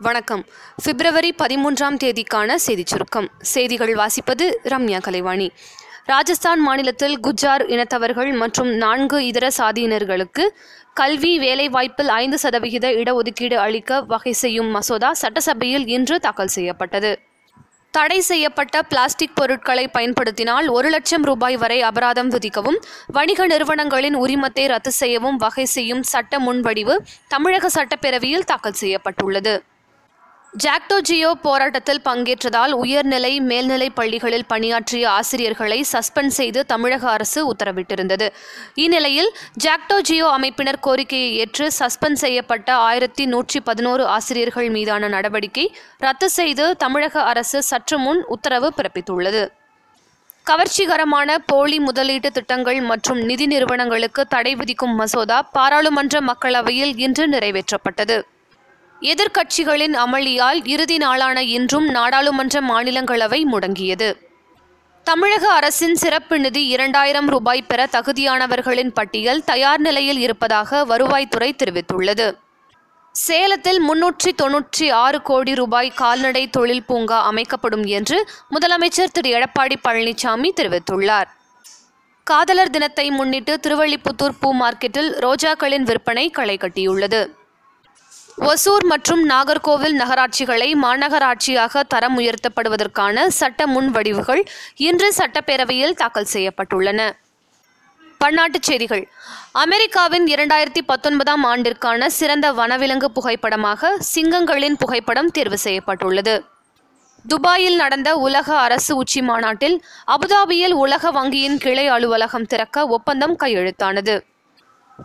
வணக்கம். பிப்ரவரி பதிமூன்றாம் தேதிக்கான செய்திச் சுருக்கம். செய்திகள் வாசிப்பது ரம்யா கலைவாணி. ராஜஸ்தான் மாநிலத்தில் குஜார் இனத்தவர்கள் மற்றும் நான்கு இதர சாதியினர்களுக்கு கல்வி வேலைவாய்ப்பில் ஐந்து சதவிகித இடஒதுக்கீடு அளிக்க வகை செய்யும் மசோதா சட்டசபையில் இன்று தாக்கல் செய்யப்பட்டது. தடை செய்யப்பட்ட பிளாஸ்டிக் பொருட்களை பயன்படுத்தினால் ஒரு லட்சம் ரூபாய் வரை அபராதம் விதிக்கவும் வணிக நிறுவனங்களின் உரிமத்தை ரத்து செய்யவும் வகை செய்யும் சட்ட முன்வடிவு தமிழக சட்டப்பேரவையில் தாக்கல் செய்யப்பட்டுள்ளது. ஜாக்டோ ஜியோ போராட்டத்தில் பங்கேற்றதால் உயர்நிலை மேல்நிலை பள்ளிகளில் பணியாற்றிய ஆசிரியர்களை சஸ்பெண்ட் செய்து தமிழக அரசு உத்தரவிட்டிருந்தது. இந்நிலையில் ஜாக்டோ ஜியோ அமைப்பினர் கோரிக்கையை ஏற்று சஸ்பெண்ட் செய்யப்பட்ட ஆயிரத்தி நூற்றி பதினோரு ஆசிரியர்கள் மீதான நடவடிக்கை ரத்து செய்து தமிழக அரசு சற்று முன் உத்தரவு பிறப்பித்துள்ளது. கவர்ச்சிகரமான போலி முதலீட்டு திட்டங்கள் மற்றும் நிதி நிறுவனங்களுக்கு தடை விதிக்கும் மசோதா பாராளுமன்ற மக்களவையில் இன்று நிறைவேற்றப்பட்டது. எதிர்க்கட்சிகளின் அமளியால் இறுதி நாளான இன்றும் நாடாளுமன்ற மாநிலங்களவை முடங்கியது. தமிழக அரசின் சிறப்பு நிதி இரண்டாயிரம் ரூபாய் பெற தகுதியானவர்களின் பட்டியல் தயார் நிலையில் இருப்பதாக வருவாய்த்துறை தெரிவித்துள்ளது. சேலத்தில் முன்னூற்றி தொன்னூற்றி ஆறு கோடி ரூபாய் கால்நடை தொழில் பூங்கா அமைக்கப்படும் என்று முதலமைச்சர் திரு. எடப்பாடி பழனிசாமி தெரிவித்துள்ளார். காதலர் தினத்தை முன்னிட்டு திருவள்ளிபுத்தூர் பூ மார்க்கெட்டில் ரோஜாக்களின் விற்பனை களை கட்டியுள்ளது. ஒசூர் மற்றும் நாகர்கோவில் நகராட்சிகளை மாநகராட்சியாக தரம் உயர்த்தப்படுவதற்கான சட்ட முன்வடிவுகள் இன்று சட்டப்பேரவையில் தாக்கல் செய்யப்பட்டுள்ளன. பன்னாட்டுச் செய்திகள். அமெரிக்காவின் இரண்டாயிரத்தி பத்தொன்பதாம் ஆண்டிற்கான சிறந்த வனவிலங்கு புகைப்படமாக சிங்கங்களின் புகைப்படம் தேர்வு செய்யப்பட்டுள்ளது. துபாயில் நடந்த உலக அரசு உச்சி மாநாட்டில் அபுதாபியில் உலக வங்கியின் கிளை அலுவலகம் திறக்க ஒப்பந்தம் கையெழுத்தானது.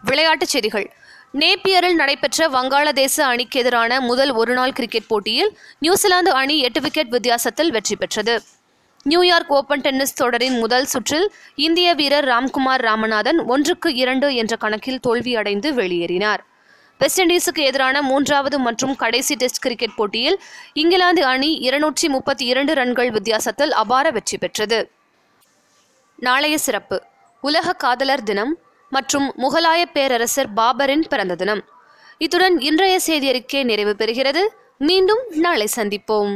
விளையாட்டுச் செய்திகள். நேப்பியரில் நடைபெற்ற வங்காளதேச அணிக்கு எதிரான முதல் ஒருநாள் கிரிக்கெட் போட்டியில் நியூசிலாந்து அணி எட்டு விக்கெட் வித்தியாசத்தில் வெற்றி பெற்றது. நியூயார்க் ஓபன் டென்னிஸ் தொடரின் முதல் சுற்றில் இந்திய வீரர் ராம்குமார் ராமநாதன் ஒன்றுக்கு இரண்டு என்ற கணக்கில் தோல்வியடைந்து வெளியேறினார். வெஸ்ட் இண்டீஸுக்கு எதிரான மூன்றாவது மற்றும் கடைசி டெஸ்ட் கிரிக்கெட் போட்டியில் இங்கிலாந்து அணி இருநூற்றி முப்பத்தி இரண்டு ரன்கள் வித்தியாசத்தில் அபார வெற்றி பெற்றது. நாளைய சிறப்பு. உலக காதலர் தினம் மற்றும் முகலாய பேரரசர் பாபரின் பிறந்த தினம். இத்துடன் இன்றைய செய்தியறிக்கை நிறைவு பெறுகிறது. மீண்டும் நாளை சந்திப்போம்.